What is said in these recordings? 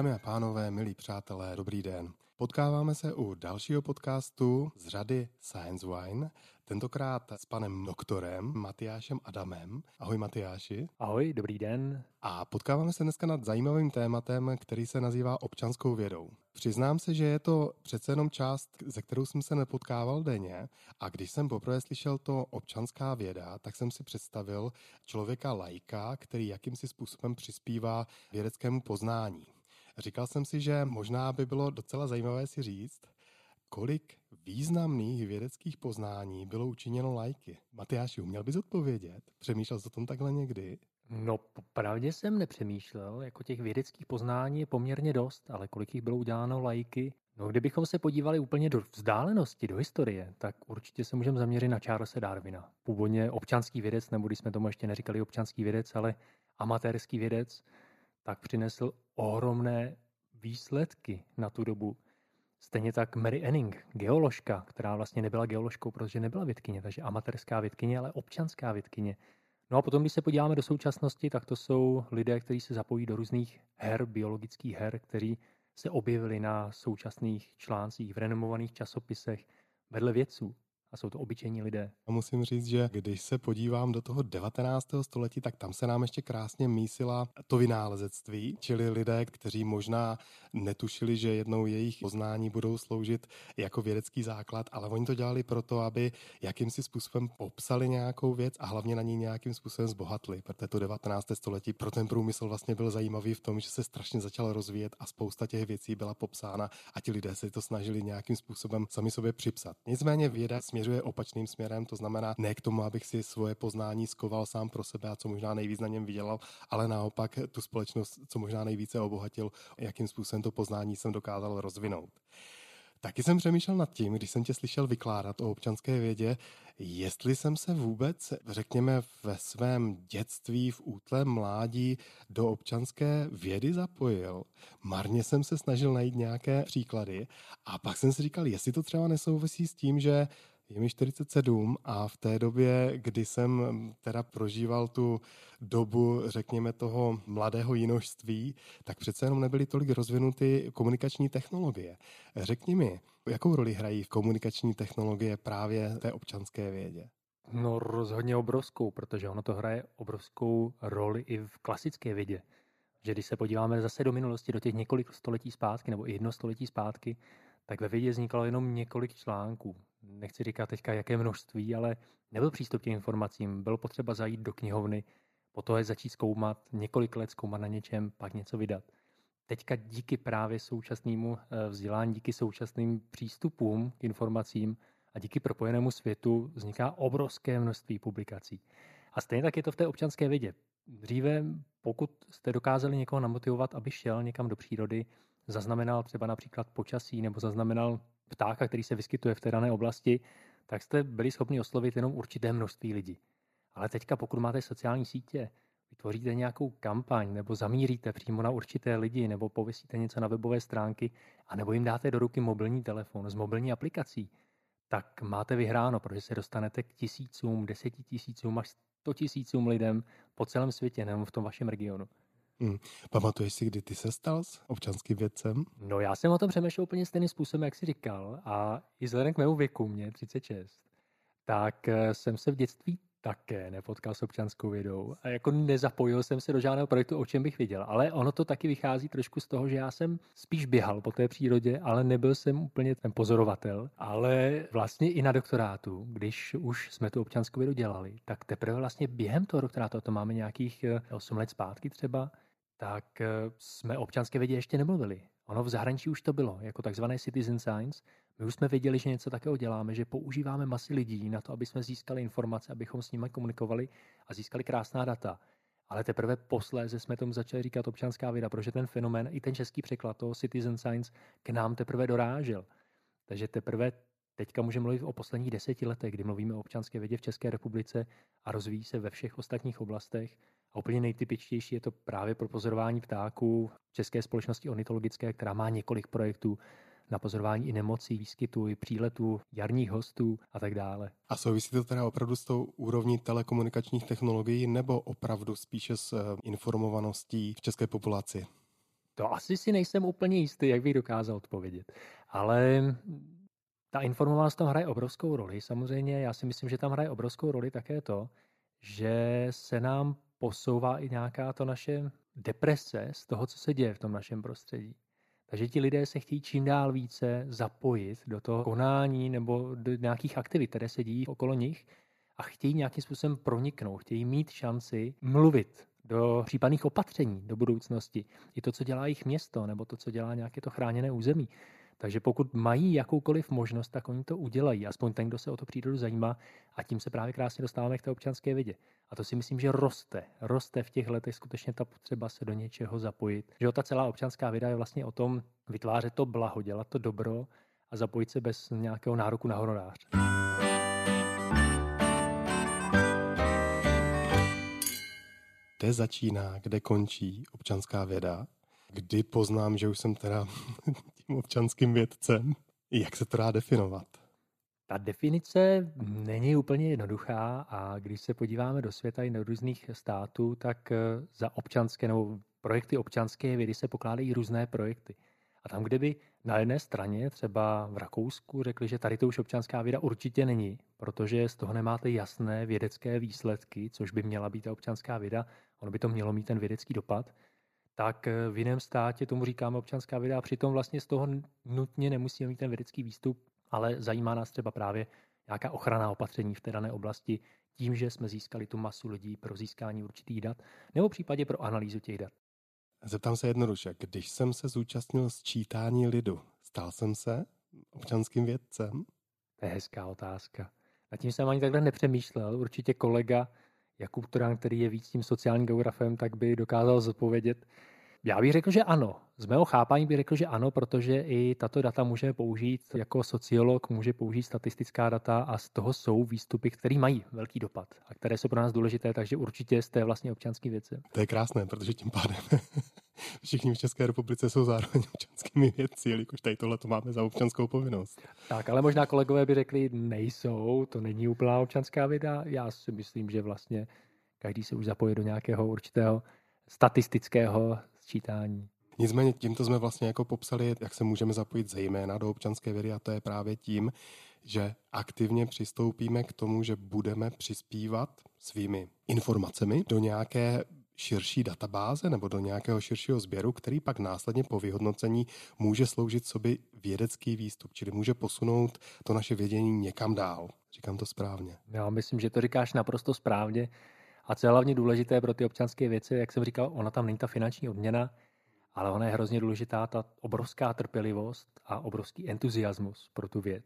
Dámy a pánové, milí přátelé, dobrý den. Potkáváme se u dalšího podcastu z řady Science Wine, tentokrát s panem doktorem Matyášem Adamem. Ahoj Matyáši. Ahoj, dobrý den. A potkáváme se dneska nad zajímavým tématem, který se nazývá občanskou vědou. Přiznám se, že je to přece jenom část, ze kterou jsem se nepotkával denně a když jsem poprvé slyšel to občanská věda, tak jsem si představil člověka lajka, který jakýmsi způsobem přispívá vědeckému poznání. Říkal jsem si, že možná by bylo docela zajímavé si říct, kolik významných vědeckých poznání bylo učiněno lajky. Matyáši, uměl bys odpovědět? Přemýšlel jsi o tom takhle někdy? No, popravdě jsem nepřemýšlel. Jako těch vědeckých poznání je poměrně dost, ale kolik jich bylo uděláno lajky? No, kdybychom se podívali úplně do vzdálenosti, do historie, tak určitě se můžeme zaměřit na Charlesa Darwina. Původně občanský vědec, nebo když jsme tomu ještě neříkali občanský vědec, ale amatérský vědec, tak přinesl ohromné výsledky na tu dobu. Stejně tak Mary Enning, geoložka, která vlastně nebyla geoložkou, protože nebyla vědkyně, takže amatérská vědkyně, ale občanská vědkyně. No a potom, když se podíváme do současnosti, tak to jsou lidé, kteří se zapojí do různých her, biologických her, kteří se objevili na současných článcích v renomovaných časopisech vedle vědců a jsou to obyčejní lidé. A musím říct, že když se podívám do toho 19. století, tak tam se nám ještě krásně mísila to vynálezectví, čili lidé, kteří možná netušili, že jednou jejich poznání budou sloužit jako vědecký základ, ale oni to dělali proto, aby jakýmsi způsobem popsali nějakou věc a hlavně na ní nějakým způsobem zbohatli, protože to 19. století pro ten průmysl vlastně byl zajímavý v tom, že se strašně začal rozvíjet a spousta těch věcí byla popsána a ti lidé se to snažili nějakým způsobem sami sobě připsat. Nicméně věda směřuje opačným směrem, to znamená ne k tomu, abych si svoje poznání skoval sám pro sebe a co možná nejvíc na něm vydělal, ale naopak tu společnost co možná nejvíce obohatil, jakým způsobem to poznání jsem dokázal rozvinout. Taky jsem přemýšlel nad tím, když jsem tě slyšel vykládat o občanské vědě, jestli jsem se vůbec, řekněme, ve svém dětství, v útlém mládí do občanské vědy zapojil. Marně jsem se snažil najít nějaké příklady a pak jsem si říkal, jestli to třeba nesouvisí s tím, že je mi 47 a v té době, kdy jsem teda prožíval tu dobu, řekněme, toho mladého jinožství, tak přece jenom nebyly tolik rozvinuty komunikační technologie. Řekni mi, jakou roli hrají komunikační technologie právě té občanské vědě? No rozhodně obrovskou, protože ono to hraje obrovskou roli i v klasické vědě. Že když se podíváme zase do minulosti, do těch několik století zpátky nebo i jedno století zpátky, tak ve vědě vznikalo jenom několik článků. Nechci říkat teďka, jaké množství, ale nebyl přístup k informacím. Bylo potřeba zajít do knihovny, potom je začít zkoumat, několik let zkoumat na něčem, pak něco vydat. Teďka díky právě současnému eh, vzdělání, díky současným přístupům k informacím a díky propojenému světu vzniká obrovské množství publikací. A stejně tak je to v té občanské vědě. Dříve, pokud jste dokázali někoho namotivovat, aby šel někam do přírody, zaznamenal třeba například počasí nebo zaznamenal ptáka, který se vyskytuje v té dané oblasti, tak jste byli schopni oslovit jenom určité množství lidí. Ale teďka, pokud máte sociální sítě, vytvoříte nějakou kampaň nebo zamíříte přímo na určité lidi nebo pověsíte něco na webové stránky a nebo jim dáte do ruky mobilní telefon s mobilní aplikací, tak máte vyhráno, protože se dostanete k tisícům, desetitisícům až sto tisícům lidem po celém světě, nebo v tom vašem regionu. Hmm. Pamatuješ si, kdy ty se stal s občanským vědcem? No já jsem o tom přemýšlel úplně stejným způsobem, jak jsi říkal. A i vzhledem k mému věku, mě 36, tak eh, jsem se v dětství také nepotkal s občanskou vědou a jako nezapojil jsem se do žádného projektu, o čem bych viděl. Ale ono to taky vychází trošku z toho, že já jsem spíš běhal po té přírodě, ale nebyl jsem úplně ten pozorovatel. Ale vlastně i na doktorátu, když už jsme tu občanskou vědu dělali, tak teprve vlastně během toho doktorátu, to máme nějakých 8 eh, let zpátky třeba, tak eh, jsme o občanské vědě ještě nemluvili. Ono v zahraničí už to bylo, jako takzvané citizen science. My už jsme věděli, že něco takového děláme, že používáme masy lidí na to, aby jsme získali informace, abychom s nimi komunikovali a získali krásná data. Ale teprve posléze jsme tomu začali říkat občanská věda, protože ten fenomén, i ten český překlad toho citizen science k nám teprve dorážel. Takže teprve teďka můžeme mluvit o posledních deseti letech, kdy mluvíme o občanské vědě v České republice a rozvíjí se ve všech ostatních oblastech a úplně nejtypičtější je to právě pro pozorování ptáků České společnosti ornitologické, která má několik projektů na pozorování i nemocí, výskytu, i příletů, jarních hostů a tak dále. A souvisí to teda opravdu s tou úrovní telekomunikačních technologií nebo opravdu spíše s eh, informovaností v české populaci? To asi si nejsem úplně jistý, jak bych dokázal odpovědět. Ale ta informovanost tam hraje obrovskou roli. Samozřejmě já si myslím, že tam hraje obrovskou roli také to, že se nám posouvá i nějaká to naše deprese z toho, co se děje v tom našem prostředí. Takže ti lidé se chtějí čím dál více zapojit do toho konání nebo do nějakých aktivit, které se dějí okolo nich a chtějí nějakým způsobem proniknout, chtějí mít šanci mluvit do případných opatření do budoucnosti. I to, co dělá jejich město, nebo to, co dělá nějaké to chráněné území. Takže pokud mají jakoukoliv možnost, tak oni to udělají. Aspoň ten, kdo se o to přírodu zajímá. A tím se právě krásně dostáváme k té občanské vědě. A to si myslím, že roste. Roste v těch letech skutečně ta potřeba se do něčeho zapojit. Že ta celá občanská věda je vlastně o tom vytvářet to blaho, dělat to dobro a zapojit se bez nějakého nároku na honorář. Kde začíná, kde končí občanská věda? Kdy poznám, že už jsem teda občanským vědcem? Jak se to dá definovat? Ta definice není úplně jednoduchá a když se podíváme do světa i do různých států, tak eh, za občanské nebo projekty občanské vědy se pokládají různé projekty. A tam, kde by na jedné straně, třeba v Rakousku, řekli, že tady to už občanská věda určitě není, protože z toho nemáte jasné vědecké výsledky, což by měla být ta občanská věda, ono by to mělo mít ten vědecký dopad, tak eh, v jiném státě tomu říkáme občanská věda a přitom vlastně z toho nutně nemusíme mít ten vědecký výstup, ale zajímá nás třeba právě nějaká ochranná opatření v té dané oblasti tím, že jsme získali tu masu lidí pro získání určitých dat nebo v případě pro analýzu těch dat. Zeptám se jednoduše, když jsem se zúčastnil sčítání lidu, stal jsem se občanským vědcem? To je hezká otázka. Na tím jsem ani takhle nepřemýšlel. Určitě kolega Jakub Turán, který je víc tím sociálním geografem, tak by dokázal zodpovědět. Já bych řekl, že ano. Z mého chápání bych řekl, že ano, protože i tato data může použít jako sociolog, může použít statistická data a z toho jsou výstupy, které mají velký dopad a které jsou pro nás důležité, takže určitě jste vlastně občanský věci. To je krásné, protože tím pádem všichni v České republice jsou zároveň občanskými věci, jelikož tady tohle to máme za občanskou povinnost. Tak, ale možná kolegové by řekli, nejsou, to není úplná občanská věda. Já si myslím, že vlastně každý se už zapojí do nějakého určitého statistického sčítání. Nicméně tímto jsme vlastně jako popsali, jak se můžeme zapojit zejména do občanské vědy a to je právě tím, že aktivně přistoupíme k tomu, že budeme přispívat svými informacemi do nějaké širší databáze nebo do nějakého širšího sběru, který pak následně po vyhodnocení může sloužit sobě vědecký výstup, čili může posunout to naše vědění někam dál. Říkám to správně. Já myslím, že to říkáš naprosto správně. A co je hlavně důležité pro ty občanské věci, jak jsem říkal, ona tam není ta finanční odměna, ale ona je hrozně důležitá ta obrovská trpělivost a obrovský entuziasmus pro tu věc.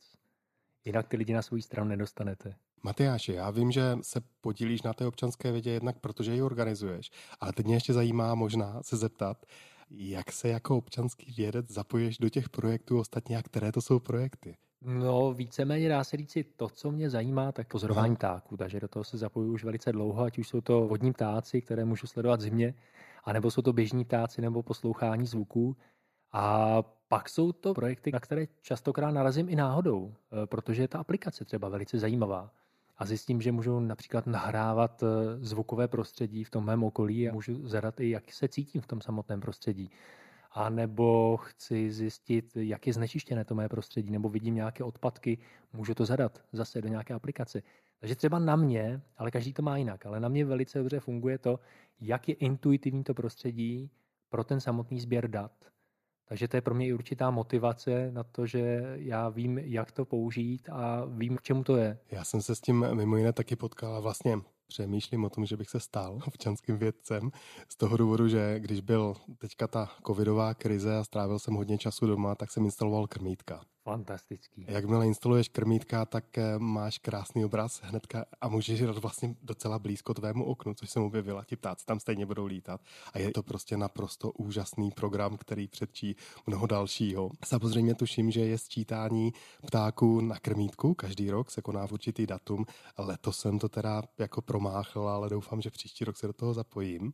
Jinak ty lidi na svou stranu nedostanete. Matyáši, já vím, že se podílíš na té občanské vědě jednak protože ji organizuješ, ale teď mě ještě zajímá možná se zeptat, jak se jako občanský vědec zapoješ do těch projektů ostatně a které to jsou projekty? No, víceméně dá se říci to, co mě zajímá, tak pozorování ptáků, takže do toho se zapojuju už velice dlouho, ať už jsou to vodní ptáci, které můžu sledovat zimně, anebo jsou to běžní ptáci nebo poslouchání zvuků. A pak jsou to projekty, na které častokrát narazím i náhodou, eh, protože je ta aplikace třeba velice zajímavá. A zjistím, že můžu například nahrávat eh, zvukové prostředí v tom mém okolí a můžu zadat i, jak se cítím v tom samotném prostředí. A nebo chci zjistit, jak je znečištěné to mé prostředí, nebo vidím nějaké odpadky, můžu to zadat zase do nějaké aplikace. Takže třeba na mě, ale každý to má jinak, ale na mě velice dobře funguje to, jak je intuitivní to prostředí pro ten samotný sběr dat. Takže to je pro mě i určitá motivace na to, že já vím, jak to použít a vím, k čemu to je. Já jsem se s tím mimo jiné taky potkal vlastně přemýšlím o tom, že bych se stal občanským vědcem z toho důvodu, že když byl teďka ta covidová krize a strávil jsem hodně času doma, tak jsem instaloval krmítka. Fantastický. Jakmile instaluješ krmítka, tak eh, máš krásný obraz hnedka a můžeš jít vlastně docela blízko tvému oknu, což jsem objevila. Ti ptáci tam stejně budou lítat. A je to prostě naprosto úžasný program, který předčí mnoho dalšího. Samozřejmě tuším, že je sčítání ptáků na krmítku. Každý rok se koná v určitý datum. Letos jsem to teda jako promáchl, ale doufám, že příští rok se do toho zapojím.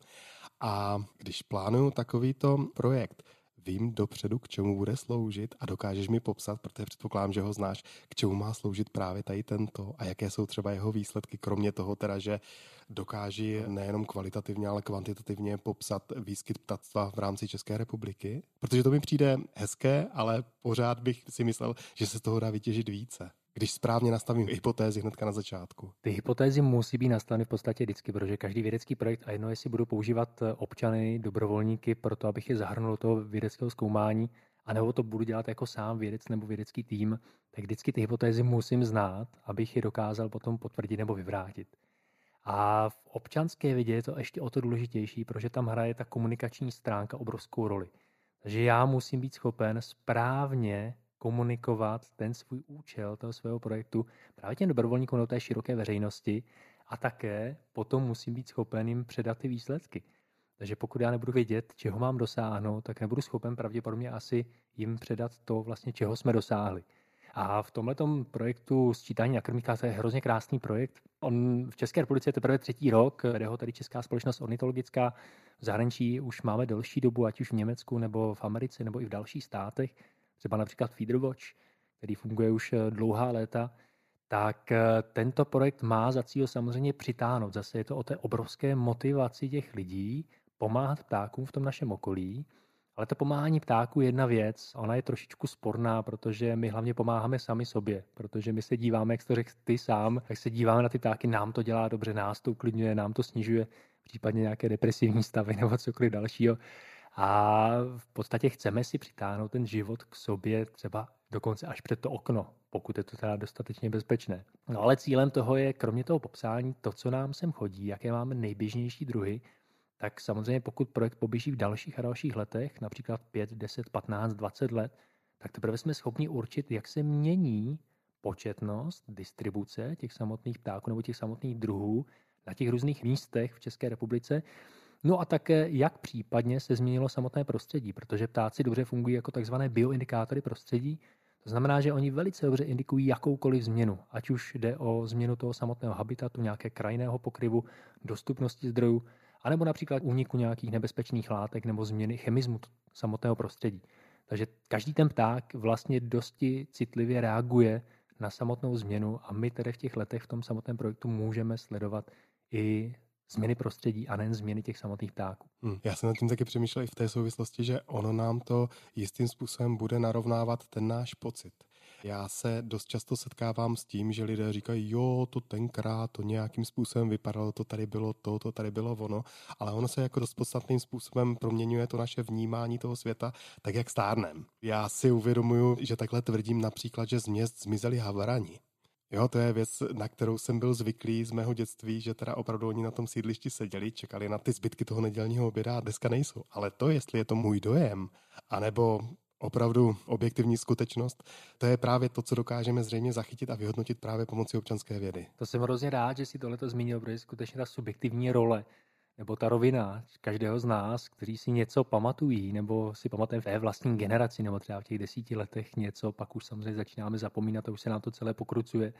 A když plánuju takovýto projekt, vím dopředu, k čemu bude sloužit a dokážeš mi popsat, protože předpokládám, že ho znáš, k čemu má sloužit právě tady tento a jaké jsou třeba jeho výsledky, kromě toho teda, že dokáží nejenom kvalitativně, ale kvantitativně popsat výskyt ptactva v rámci České republiky? Protože to mi přijde hezké, ale pořád bych si myslel, že se z toho dá vytěžit více když správně nastavím hypotézy hnedka na začátku. Ty hypotézy musí být nastaveny v podstatě vždycky, protože každý vědecký projekt, a jedno jestli budu používat eh, občany, dobrovolníky, pro to, abych je zahrnul do toho vědeckého zkoumání, anebo to budu dělat jako sám vědec nebo vědecký tým, tak vždycky ty hypotézy musím znát, abych je dokázal potom potvrdit nebo vyvrátit. A v občanské vědě je to ještě o to důležitější, protože tam hraje ta komunikační stránka obrovskou roli. Takže já musím být schopen správně komunikovat ten svůj účel toho svého projektu právě těm dobrovolníkům do té široké veřejnosti a také potom musím být schopen jim předat ty výsledky. Takže pokud já nebudu vědět, čeho mám dosáhnout, tak nebudu schopen pravděpodobně asi jim předat to, vlastně, čeho jsme dosáhli. A v tomhle projektu sčítání na krmíkách to je hrozně krásný projekt. On v České republice je teprve třetí rok, vede ho tady Česká společnost ornitologická. V zahraničí už máme delší dobu, ať už v Německu, nebo v Americe, nebo i v dalších státech třeba například Feederwatch, který funguje už eh, dlouhá léta, tak eh, tento projekt má za cíl samozřejmě přitáhnout. Zase je to o té obrovské motivaci těch lidí pomáhat ptákům v tom našem okolí, ale to pomáhání ptáků je jedna věc, ona je trošičku sporná, protože my hlavně pomáháme sami sobě, protože my se díváme, jak to řekl ty sám, jak se díváme na ty ptáky, nám to dělá dobře, nás to uklidňuje, nám to snižuje případně nějaké depresivní stavy nebo cokoliv dalšího. A v podstatě chceme si přitáhnout ten život k sobě třeba dokonce až před to okno, pokud je to teda dostatečně bezpečné. No ale cílem toho je, kromě toho popsání, to, co nám sem chodí, jaké máme nejběžnější druhy, tak samozřejmě pokud projekt poběží v dalších a dalších letech, například 5, 10, 15, 20 let, tak teprve jsme schopni určit, jak se mění početnost, distribuce těch samotných ptáků nebo těch samotných druhů na těch různých místech v České republice No a také, jak případně se změnilo samotné prostředí, protože ptáci dobře fungují jako takzvané bioindikátory prostředí, to znamená, že oni velice dobře indikují jakoukoliv změnu, ať už jde o změnu toho samotného habitatu, nějaké krajného pokryvu, dostupnosti zdrojů, anebo například úniku nějakých nebezpečných látek nebo změny chemismu samotného prostředí. Takže každý ten pták vlastně dosti citlivě reaguje na samotnou změnu a my tedy v těch letech v tom samotném projektu můžeme sledovat i změny prostředí a nejen změny těch samotných ptáků. Hmm. Já jsem nad tím taky přemýšlel i v té souvislosti, že ono nám to jistým způsobem bude narovnávat ten náš pocit. Já se dost často setkávám s tím, že lidé říkají, jo, to tenkrát, to nějakým způsobem vypadalo, to tady bylo to, to tady bylo ono, ale ono se jako dost podstatným způsobem proměňuje to naše vnímání toho světa, tak jak stárnem. Já si uvědomuju, že takhle tvrdím například, že z měst zmizeli havarani. Jo, to je věc, na kterou jsem byl zvyklý z mého dětství, že teda opravdu oni na tom sídlišti seděli, čekali na ty zbytky toho nedělního oběda a dneska nejsou. Ale to, jestli je to můj dojem, anebo opravdu objektivní skutečnost, to je právě to, co dokážeme zřejmě zachytit a vyhodnotit právě pomocí občanské vědy. To jsem hrozně rád, že si tohle zmínil, protože skutečně ta subjektivní role nebo ta rovina každého z nás, kteří si něco pamatují, nebo si pamatujeme v té vlastní generaci, nebo třeba v těch desíti letech něco, pak už samozřejmě začínáme zapomínat a už se nám to celé pokrucuje,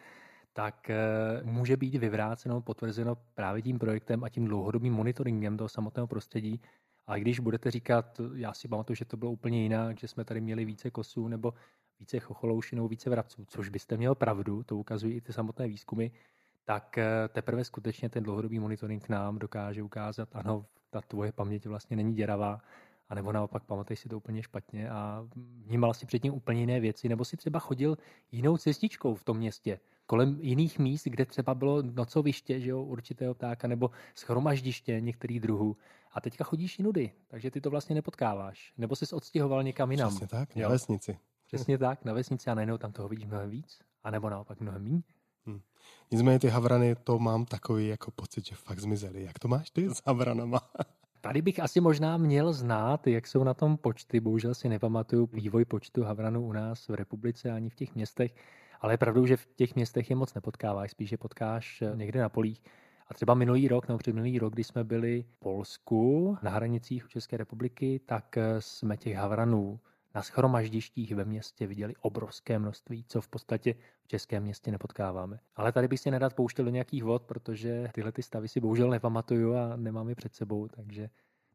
tak eh, může být vyvráceno, potvrzeno právě tím projektem a tím dlouhodobým monitoringem toho samotného prostředí. A když budete říkat, já si pamatuju, že to bylo úplně jinak, že jsme tady měli více kosů nebo více chocholoušinů, více vrabců, což byste měl pravdu, to ukazují i ty samotné výzkumy, tak eh, teprve skutečně ten dlouhodobý monitoring nám dokáže ukázat, ano, ta tvoje paměť vlastně není děravá, anebo naopak pamatuješ si to úplně špatně a vnímal si předtím úplně jiné věci, nebo si třeba chodil jinou cestičkou v tom městě, kolem jiných míst, kde třeba bylo nocoviště že jo, určitého ptáka nebo schromaždiště některých druhů. A teďka chodíš jinudy, takže ty to vlastně nepotkáváš. Nebo jsi odstěhoval někam jinam. Přesně tak, na jo. vesnici. Přesně tak, na vesnici a najednou tam toho vidíš mnohem víc, a nebo naopak mnohem méně. Nicméně ty havrany, to mám takový jako pocit, že fakt zmizely. Jak to máš ty s havranama? Tady bych asi možná měl znát, jak jsou na tom počty. Bohužel si nepamatuju vývoj počtu havranů u nás v republice ani v těch městech, ale je pravdou, že v těch městech je moc nepotkáváš, spíš je potkáš eh, někde na polích. A třeba minulý rok, nebo minulý rok, kdy jsme byli v Polsku na hranicích České republiky, tak eh, jsme těch havranů na schromaždištích ve městě viděli obrovské množství, co v podstatě v českém městě nepotkáváme. Ale tady bych si nedat pouštěl do nějakých vod, protože tyhle ty stavy si bohužel nepamatuju a nemám je před sebou, takže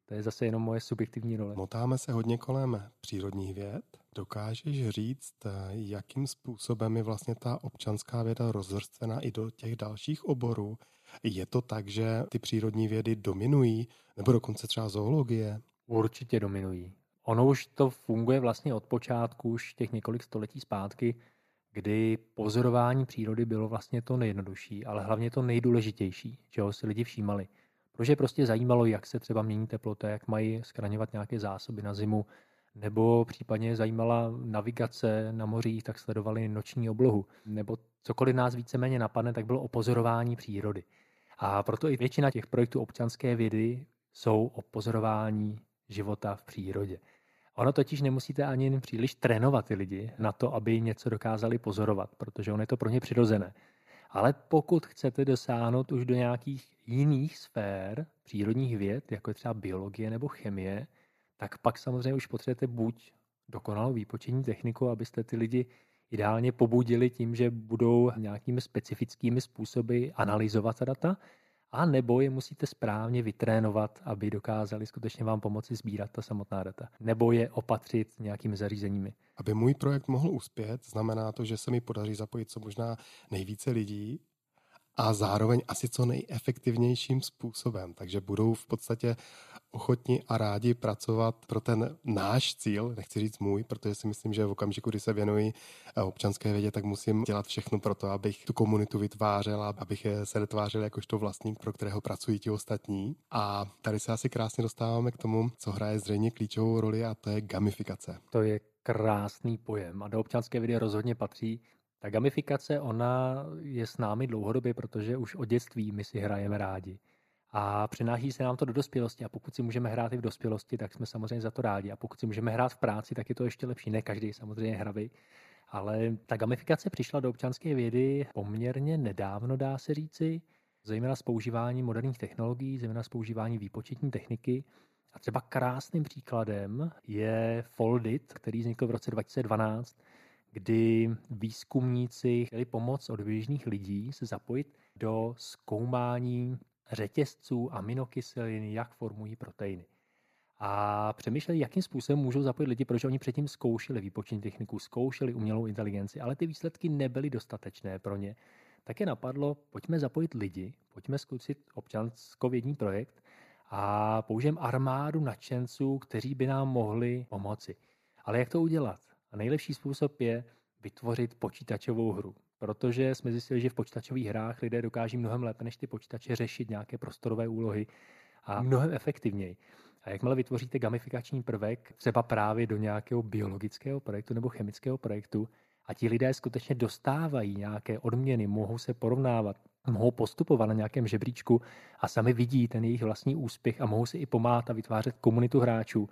To je zase jenom moje subjektivní role. Motáme se hodně kolem přírodních věd. Dokážeš říct, jakým způsobem je vlastně ta občanská věda rozvrstvená i do těch dalších oborů? Je to tak, že ty přírodní vědy dominují, nebo dokonce třeba zoologie? Určitě dominují. Ono už to funguje vlastně od počátku, už těch několik století zpátky, kdy pozorování přírody bylo vlastně to nejjednodušší, ale hlavně to nejdůležitější, čeho si lidi všímali. Protože prostě zajímalo, jak se třeba mění teplota, jak mají skraňovat nějaké zásoby na zimu, nebo případně zajímala navigace na mořích, tak sledovali noční oblohu, nebo cokoliv nás víceméně napadne, tak bylo o pozorování přírody. A proto i většina těch projektů občanské vědy jsou o pozorování života v přírodě. Ono totiž nemusíte ani příliš trénovat ty lidi na to, aby něco dokázali pozorovat, protože ono je to pro ně přirozené. Ale pokud chcete dosáhnout už do nějakých jiných sfér přírodních věd, jako je třeba biologie nebo chemie, tak pak samozřejmě už potřebujete buď dokonalou výpočetní techniku, abyste ty lidi ideálně pobudili tím, že budou nějakými specifickými způsoby analyzovat ta data, a nebo je musíte správně vytrénovat, aby dokázali skutečně vám pomoci sbírat ta samotná data, nebo je opatřit nějakými zařízeními. Aby můj projekt mohl uspět, znamená to, že se mi podaří zapojit co možná nejvíce lidí a zároveň asi co nejefektivnějším způsobem. Takže budou v podstatě ochotni a rádi pracovat pro ten náš cíl, nechci říct můj, protože si myslím, že v okamžiku, kdy se věnuji eh, občanské vědě, tak musím dělat všechno pro to, abych tu komunitu vytvářel a abych se netvářel jakožto vlastník, pro kterého pracují ti ostatní. A tady se asi krásně dostáváme k tomu, co hraje zřejmě klíčovou roli a to je gamifikace. To je krásný pojem a do občanské vědy rozhodně patří. Ta gamifikace, ona je s námi dlouhodobě, protože už od dětství my si hrajeme rádi a přenáší se nám to do dospělosti a pokud si můžeme hrát i v dospělosti, tak jsme samozřejmě za to rádi a pokud si můžeme hrát v práci, tak je to ještě lepší. Ne každý samozřejmě hravý, ale ta gamifikace přišla do občanské vědy poměrně nedávno, dá se říci, zejména s používáním moderních technologií, zejména s používáním výpočetní techniky. A třeba krásným příkladem je Foldit, který vznikl v roce 2012, kdy výzkumníci chtěli pomoct od běžných lidí se zapojit do zkoumání řetězců, aminokyselin, jak formují proteiny. A přemýšleli, jakým způsobem můžou zapojit lidi, protože oni předtím zkoušeli výpočetní techniku, zkoušeli umělou inteligenci, ale ty výsledky nebyly dostatečné pro ně. Tak je napadlo, pojďme zapojit lidi, pojďme zkusit občanskovědní projekt a použijeme armádu nadšenců, kteří by nám mohli pomoci. Ale jak to udělat? A nejlepší způsob je vytvořit počítačovou hru protože jsme zjistili, že v počítačových hrách lidé dokáží mnohem lépe než ty počítače řešit nějaké prostorové úlohy a mnohem efektivněji. A jakmile vytvoříte gamifikační prvek, třeba právě do nějakého biologického projektu nebo chemického projektu, a ti lidé skutečně dostávají nějaké odměny, mohou se porovnávat, mohou postupovat na nějakém žebříčku a sami vidí ten jejich vlastní úspěch a mohou si i pomáhat a vytvářet komunitu hráčů,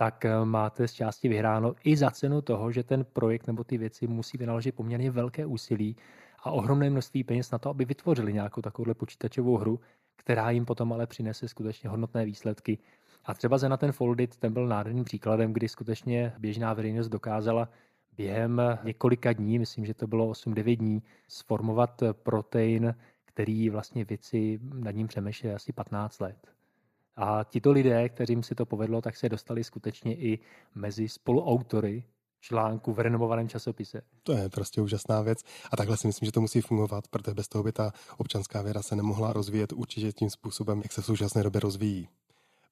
tak eh, máte z části vyhráno i za cenu toho, že ten projekt nebo ty věci musí vynaložit poměrně velké úsilí a ohromné množství peněz na to, aby vytvořili nějakou takovouhle počítačovou hru, která jim potom ale přinese skutečně hodnotné výsledky. A třeba za na ten Foldit, ten byl nádherným příkladem, kdy skutečně běžná veřejnost dokázala během několika dní, myslím, že to bylo 8-9 dní, sformovat protein, který vlastně věci nad ním přemýšleli asi 15 let. A tito lidé, kterým si to povedlo, tak se dostali skutečně i mezi spoluautory článku v renomovaném časopise. To je prostě úžasná věc a takhle si myslím, že to musí fungovat, protože bez toho by ta občanská věda se nemohla rozvíjet určitě tím způsobem, jak se v současné době rozvíjí.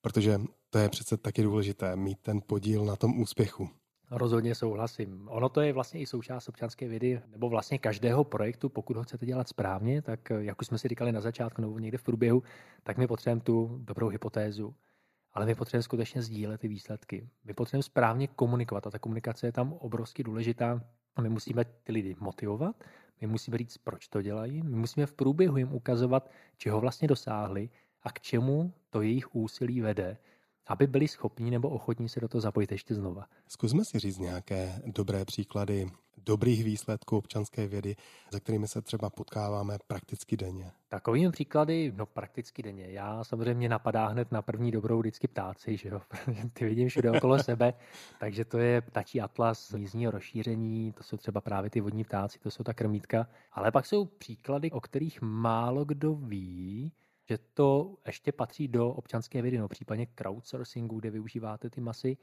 Protože to je přece taky důležité, mít ten podíl na tom úspěchu. Rozhodně souhlasím. Ono to je vlastně i součást občanské vědy, nebo vlastně každého projektu, pokud ho chcete dělat správně, tak jak už jsme si říkali na začátku nebo někde v průběhu, tak my potřebujeme tu dobrou hypotézu, ale my potřebujeme skutečně sdílet ty výsledky. My potřebujeme správně komunikovat a ta komunikace je tam obrovsky důležitá. A my musíme ty lidi motivovat, my musíme říct, proč to dělají, my musíme v průběhu jim ukazovat, čeho vlastně dosáhli a k čemu to jejich úsilí vede aby byli schopni nebo ochotní se do toho zapojit ještě znova. Zkusme si říct nějaké dobré příklady dobrých výsledků občanské vědy, za kterými se třeba potkáváme prakticky denně. Takovými příklady, no prakticky denně. Já samozřejmě napadá hned na první dobrou vždycky ptáci, že jo, ty vidím všude okolo sebe, takže to je ptačí atlas jízdního rozšíření, to jsou třeba právě ty vodní ptáci, to jsou ta krmítka, ale pak jsou příklady, o kterých málo kdo ví, že to ještě patří do občanské vědy, no případně crowdsourcingu, kde využíváte ty masy.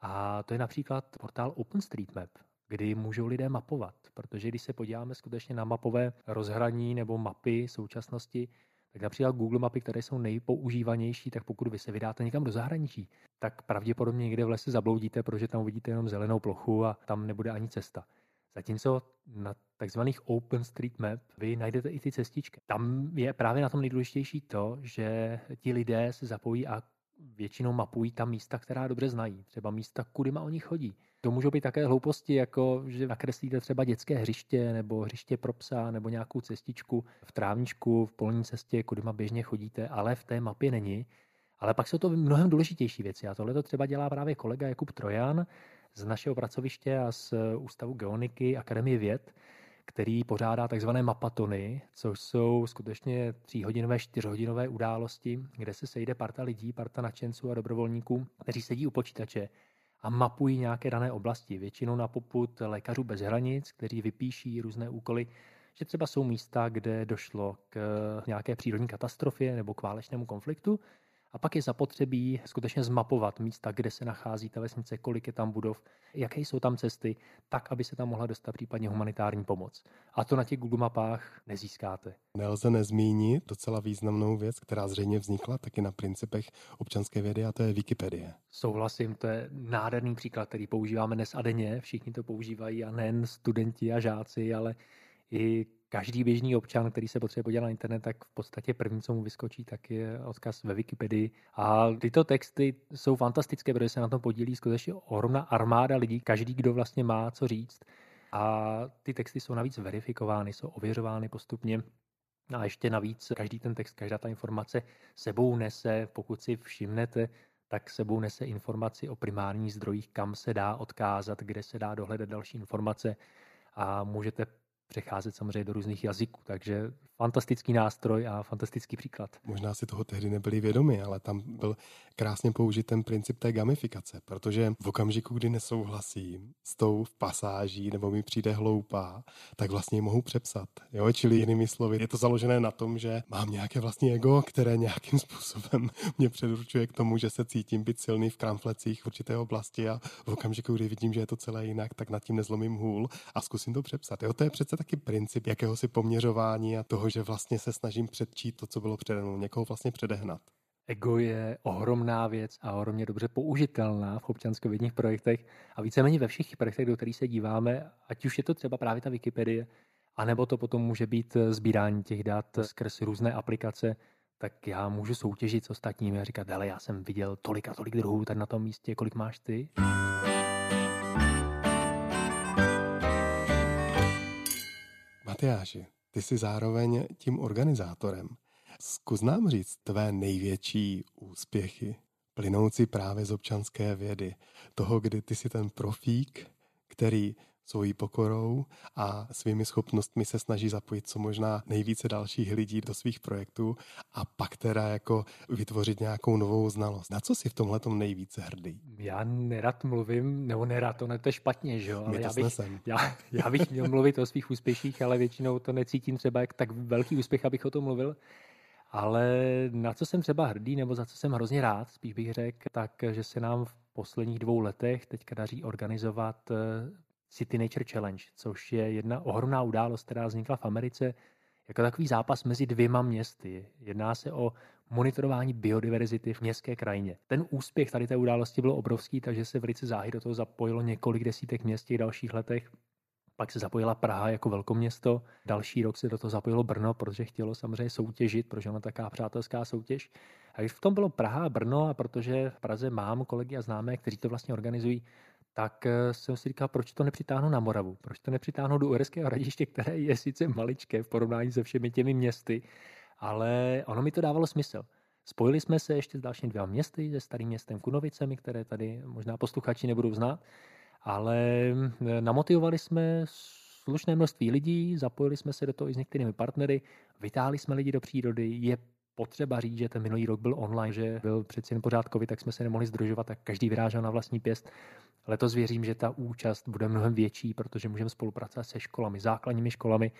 A to je například portál OpenStreetMap, kdy můžou lidé mapovat, protože když se podíváme skutečně na mapové rozhraní nebo mapy současnosti, tak například Google mapy, které jsou nejpoužívanější, tak pokud vy se vydáte někam do zahraničí, tak pravděpodobně někde v lese zabloudíte, protože tam uvidíte jenom zelenou plochu a tam nebude ani cesta. Zatímco na takzvaných OpenStreetMap vy najdete i ty cestičky. Tam je právě na tom nejdůležitější to, že ti lidé se zapojí a většinou mapují ta místa, která dobře znají. Třeba místa, kudy ma oni chodí. To můžou být také hlouposti, jako že nakreslíte třeba dětské hřiště nebo hřiště pro psa nebo nějakou cestičku v trávničku, v polní cestě, kudy ma běžně chodíte, ale v té mapě není. Ale pak jsou to mnohem důležitější věci a tohle to třeba dělá právě kolega Jakub Trojan z našeho pracoviště a z Ústavu geoniky Akademie věd, který pořádá takzvané mapatony, což jsou skutečně tříhodinové, čtyřhodinové události, kde se sejde parta lidí, parta nadšenců a dobrovolníků, kteří sedí u počítače a mapují nějaké dané oblasti, většinou na poput lékařů bez hranic, kteří vypíší různé úkoly, že třeba jsou místa, kde došlo k nějaké přírodní katastrofě nebo k válečnému konfliktu a pak je zapotřebí skutečně zmapovat místa, kde se nachází ta vesnice, kolik je tam budov, jaké jsou tam cesty, tak, aby se tam mohla dostat případně humanitární pomoc. A to na těch Google mapách nezískáte. Nelze nezmínit docela významnou věc, která zřejmě vznikla taky na principech občanské vědy, a to je Wikipedie. Souhlasím, to je nádherný příklad, který používáme dnes a denně. Všichni to používají a nejen studenti a žáci, ale i každý běžný občan, který se potřebuje podívat na internet, tak v podstatě první, co mu vyskočí, tak je odkaz ve Wikipedii. A tyto texty jsou fantastické, protože se na tom podílí skutečně ohromná armáda lidí, každý, kdo vlastně má co říct. A ty texty jsou navíc verifikovány, jsou ověřovány postupně. A ještě navíc každý ten text, každá ta informace sebou nese, pokud si všimnete, tak sebou nese informaci o primárních zdrojích, kam se dá odkázat, kde se dá dohledat další informace a můžete přecházet samozřejmě do různých jazyků, takže fantastický nástroj a fantastický příklad. Možná si toho tehdy nebyli vědomi, ale tam byl krásně použit ten princip té gamifikace, protože v okamžiku, kdy nesouhlasím s tou v pasáží nebo mi přijde hloupá, tak vlastně ji mohu přepsat. Jo? Čili jinými slovy, je to založené na tom, že mám nějaké vlastní ego, které nějakým způsobem mě předurčuje k tomu, že se cítím být silný v kramflecích v určité oblasti a v okamžiku, kdy vidím, že je to celé jinak, tak nad tím nezlomím hůl a zkusím to přepsat. Jo? To je přece taky princip jakéhosi poměřování a toho, že vlastně se snažím předčít to, co bylo přede mnou, někoho vlastně předehnat. Ego je ohromná věc a ohromně dobře použitelná v občanskovědních projektech a víceméně ve všech projektech, do kterých se díváme, ať už je to třeba právě ta Wikipedie, anebo to potom může být sbírání těch dat skrz různé aplikace, tak já můžu soutěžit s ostatními a říkat, ale já jsem viděl tolik a tolik druhů tady na tom místě, kolik máš ty? Matyáši, ty jsi zároveň tím organizátorem. Zkus nám říct tvé největší úspěchy, plynoucí právě z občanské vědy. Toho, kdy ty jsi ten profík, který svojí pokorou a svými schopnostmi se snaží zapojit co možná nejvíce dalších lidí do svých projektů a pak teda jako vytvořit nějakou novou znalost. Na co si v tomhle nejvíce hrdý? Já nerad mluvím, nebo nerad, to, ne, to je špatně, že jo? Ale já bych, já, já bych měl mluvit o svých úspěších, ale většinou to necítím třeba jak tak velký úspěch, abych o tom mluvil. Ale na co jsem třeba hrdý, nebo za co jsem hrozně rád, spíš bych řekl, tak, že se nám v posledních dvou letech teďka daří organizovat City Nature Challenge, což je jedna ohromná událost, která vznikla v Americe jako takový zápas mezi dvěma městy. Jedná se o monitorování biodiverzity v městské krajině. Ten úspěch tady té události byl obrovský, takže se velice záhy do toho zapojilo několik desítek měst v těch dalších letech. Pak se zapojila Praha jako velkoměsto. Další rok se do toho zapojilo Brno, protože chtělo samozřejmě soutěžit, protože ona taká přátelská soutěž. A když v tom bylo Praha a Brno, a protože v Praze mám kolegy a známé, kteří to vlastně organizují, tak eh, jsem si říkal, proč to nepřitáhnu na Moravu, proč to nepřitáhnu do Uherského hradiště, které je sice maličké v porovnání se všemi těmi městy, ale ono mi to dávalo smysl. Spojili jsme se ještě s dalšími dvěma městy, se starým městem Kunovicemi, které tady možná posluchači nebudou znát, ale eh, namotivovali jsme slušné množství lidí, zapojili jsme se do toho i s některými partnery, vytáhli jsme lidi do přírody, je potřeba říct, že ten minulý rok byl online, že byl přeci jen pořád covid, tak jsme se nemohli združovat, tak každý vyrážel na vlastní pěst. Letos věřím, že ta účast bude mnohem větší, protože můžeme spolupracovat se školami, základními školami,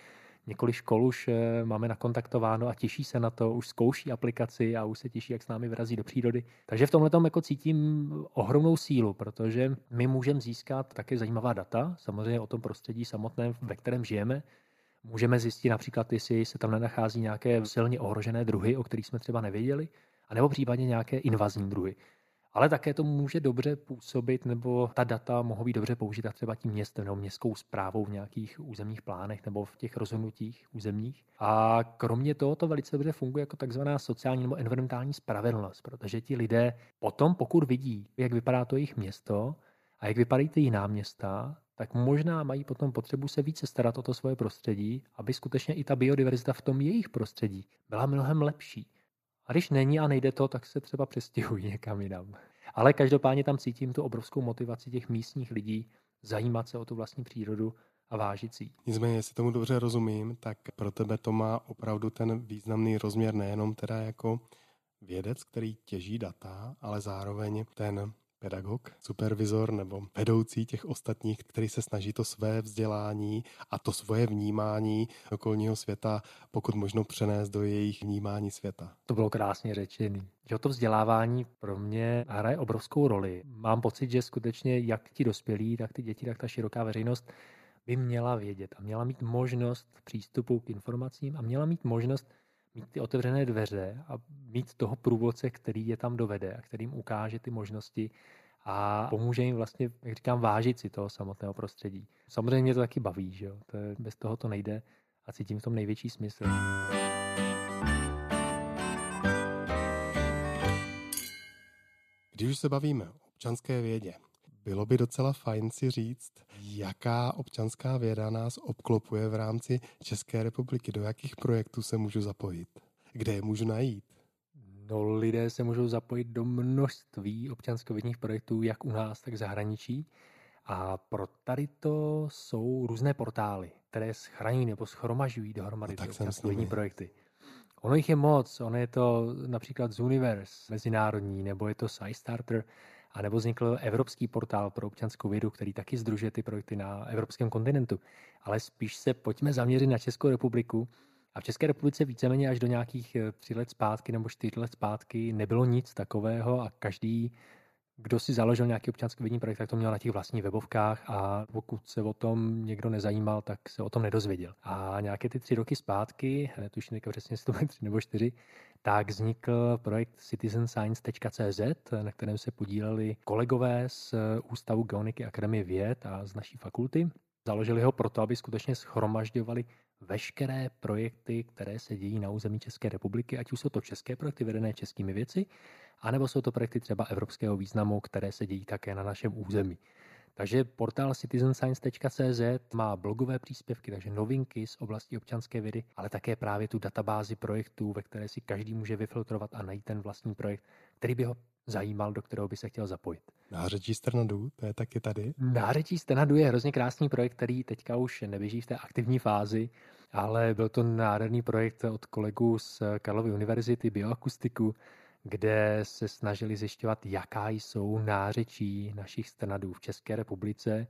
Několik škol už eh, máme nakontaktováno a těší se na to, už zkouší aplikaci a už se těší, jak s námi vyrazí do přírody. Takže v tomhle jako cítím ohromnou sílu, protože my můžeme získat také zajímavá data, samozřejmě o tom prostředí samotném, ve kterém žijeme. Můžeme zjistit například, jestli se tam nenachází nějaké silně ohrožené druhy, o kterých jsme třeba nevěděli, anebo případně nějaké invazní druhy ale také to může dobře působit, nebo ta data mohou být dobře použita třeba tím městem nebo městskou zprávou v nějakých územních plánech nebo v těch rozhodnutích územních. A kromě toho to velice dobře funguje jako takzvaná sociální nebo environmentální spravedlnost, protože ti lidé potom, pokud vidí, jak vypadá to jejich město a jak vypadají ty jiná města, tak možná mají potom potřebu se více starat o to svoje prostředí, aby skutečně i ta biodiverzita v tom jejich prostředí byla mnohem lepší. A když není a nejde to, tak se třeba přestěhují někam jinam. Ale každopádně tam cítím tu obrovskou motivaci těch místních lidí zajímat se o tu vlastní přírodu a vážit si. Nicméně, jestli tomu dobře rozumím, tak pro tebe to má opravdu ten významný rozměr nejenom teda jako vědec, který těží data, ale zároveň ten pedagog, supervizor nebo vedoucí těch ostatních, který se snaží to své vzdělání a to svoje vnímání okolního světa pokud možno přenést do jejich vnímání světa. To bylo krásně řečený. Že to vzdělávání pro mě hraje obrovskou roli. Mám pocit, že skutečně jak ti dospělí, tak ty děti, tak ta široká veřejnost by měla vědět a měla mít možnost přístupu k informacím a měla mít možnost mít ty otevřené dveře a mít toho průvodce, který je tam dovede a kterým ukáže ty možnosti a pomůže jim vlastně, jak říkám, vážit si toho samotného prostředí. Samozřejmě mě to taky baví, že jo? To je, bez toho to nejde a cítím v tom největší smysl. Když už se bavíme o občanské vědě, bylo by docela fajn si říct, jaká občanská věda nás obklopuje v rámci České republiky, do jakých projektů se můžu zapojit, kde je můžu najít. No, lidé se můžou zapojit do množství občanskovědních projektů, jak u nás, tak v zahraničí. A pro tady to jsou různé portály, které schraňují nebo schromažují dohromady no, občanskovědní projekty. Ono jich je moc, ono je to například z Universe mezinárodní, nebo je to SciStarter, a nebo vznikl Evropský portál pro občanskou vědu, který taky združuje ty projekty na evropském kontinentu. Ale spíš se pojďme zaměřit na Českou republiku. A v České republice víceméně až do nějakých eh, tři let zpátky nebo čtyři let zpátky nebylo nic takového a každý kdo si založil nějaký občanský vědní projekt, tak to měl na těch vlastních webovkách a pokud se o tom někdo nezajímal, tak se o tom nedozvěděl. A nějaké ty tři roky zpátky, netuším teďka přesně, to tři nebo čtyři, tak vznikl projekt citizenscience.cz, na kterém se podíleli kolegové z Ústavu geoniky Akademie věd a z naší fakulty. Založili ho proto, aby skutečně schromažďovali veškeré projekty, které se dějí na území České republiky, ať už jsou to české projekty vedené českými věci, anebo jsou to projekty třeba evropského významu, které se dějí také na našem území. Takže portál citizenscience.cz má blogové příspěvky, takže novinky z oblasti občanské vědy, ale také právě tu databázi projektů, ve které si každý může vyfiltrovat a najít ten vlastní projekt, který by ho zajímal, do kterého by se chtěl zapojit. Nářečí Strnadu, to je taky tady? Nářečí Strnadu je hrozně krásný projekt, který teďka už neběží v té aktivní fázi, ale byl to nádherný projekt od kolegů z Karlovy univerzity bioakustiku, kde se snažili zjišťovat, jaká jsou nářečí našich strnadů v České republice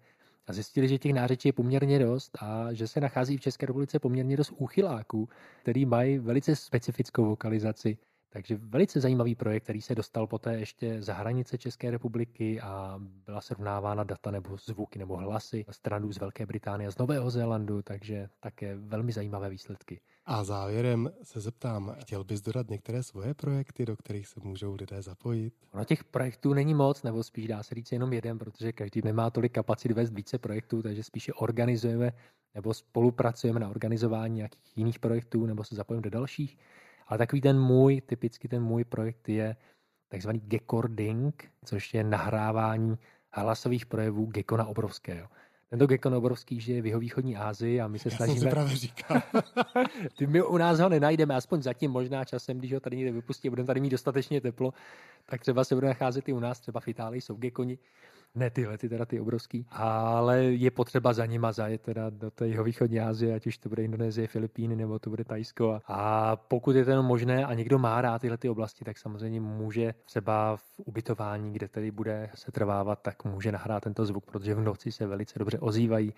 a zjistili, že těch nářečí je poměrně dost a že se nachází v České republice poměrně dost úchyláků, který mají velice specifickou vokalizaci. Takže velice zajímavý projekt, který se dostal poté ještě za hranice České republiky a byla srovnávána data nebo zvuky nebo hlasy stranů z Velké Británie a z Nového Zélandu, takže také velmi zajímavé výsledky. A závěrem se zeptám, chtěl bys dodat některé svoje projekty, do kterých se můžou lidé zapojit? Ono těch projektů není moc, nebo spíš dá se říct jenom jeden, protože každý nemá tolik kapacit vést více projektů, takže spíše organizujeme nebo spolupracujeme na organizování nějakých jiných projektů nebo se zapojíme do dalších. Ale takový ten můj, typicky ten můj projekt je takzvaný gekording, což je nahrávání hlasových projevů gekona obrovského. Tento gekon obrovský žije v jeho východní Asii a my se Já snažíme... Jsem právě říkal. Ty my u nás ho nenajdeme, aspoň zatím možná časem, když ho tady někde vypustí, budeme tady mít dostatečně teplo, tak třeba se bude nacházet i u nás, třeba v Itálii jsou gekoni. Ne tyhle, ty teda ty obrovský, ale je potřeba za nima zajet teda do té jeho východní Asie, ať už to bude Indonésie, Filipíny nebo to bude Tajsko. A pokud je to možné a někdo má rád tyhle ty oblasti, tak samozřejmě může třeba v ubytování, kde tedy bude se trvávat, tak může nahrát tento zvuk, protože v noci se velice dobře ozývají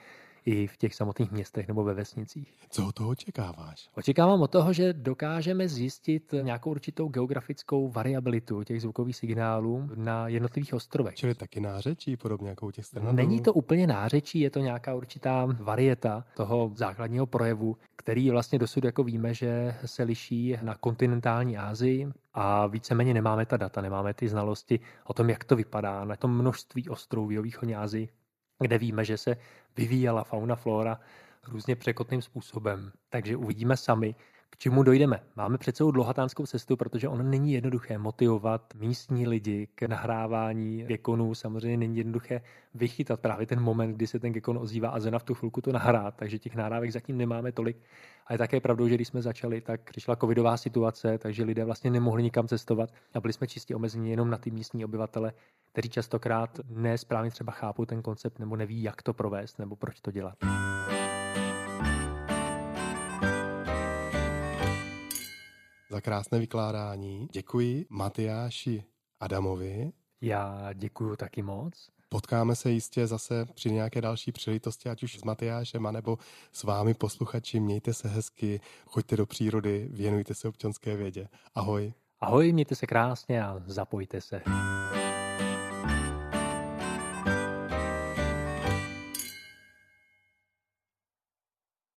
i v těch samotných městech nebo ve vesnicích. Co od toho očekáváš? Očekávám od toho, že dokážeme zjistit nějakou určitou geografickou variabilitu těch zvukových signálů na jednotlivých ostrovech. Čili taky nářečí, podobně jako u těch stranadů? Není to úplně nářečí, je to nějaká určitá varieta toho základního projevu, který vlastně dosud jako víme, že se liší na kontinentální Asii a víceméně nemáme ta data, nemáme ty znalosti o tom, jak to vypadá na tom množství ostrovů v Asii, kde víme, že se vyvíjela fauna, flora různě překotným způsobem. Takže uvidíme sami, k čemu dojdeme. Máme před sebou dlouhatánskou cestu, protože ono není jednoduché motivovat místní lidi k nahrávání gekonů. Samozřejmě není jednoduché vychytat právě ten moment, kdy se ten gekon ozývá a Zena v tu chvilku to nahrát. Takže těch nahrávek zatím nemáme tolik. A je také pravdou, že když jsme začali, tak přišla covidová situace, takže lidé vlastně nemohli nikam cestovat a byli jsme čistě omezeni jenom na ty místní obyvatele, kteří častokrát nesprávně třeba chápou ten koncept nebo neví, jak to provést nebo proč to dělat. Za krásné vykládání. Děkuji Matyáši Adamovi. Já děkuji taky moc. Potkáme se jistě zase při nějaké další příležitosti, ať už s Matyášem, anebo s vámi posluchači. Mějte se hezky, choďte do přírody, věnujte se občanské vědě. Ahoj. Ahoj, mějte se krásně a zapojte se.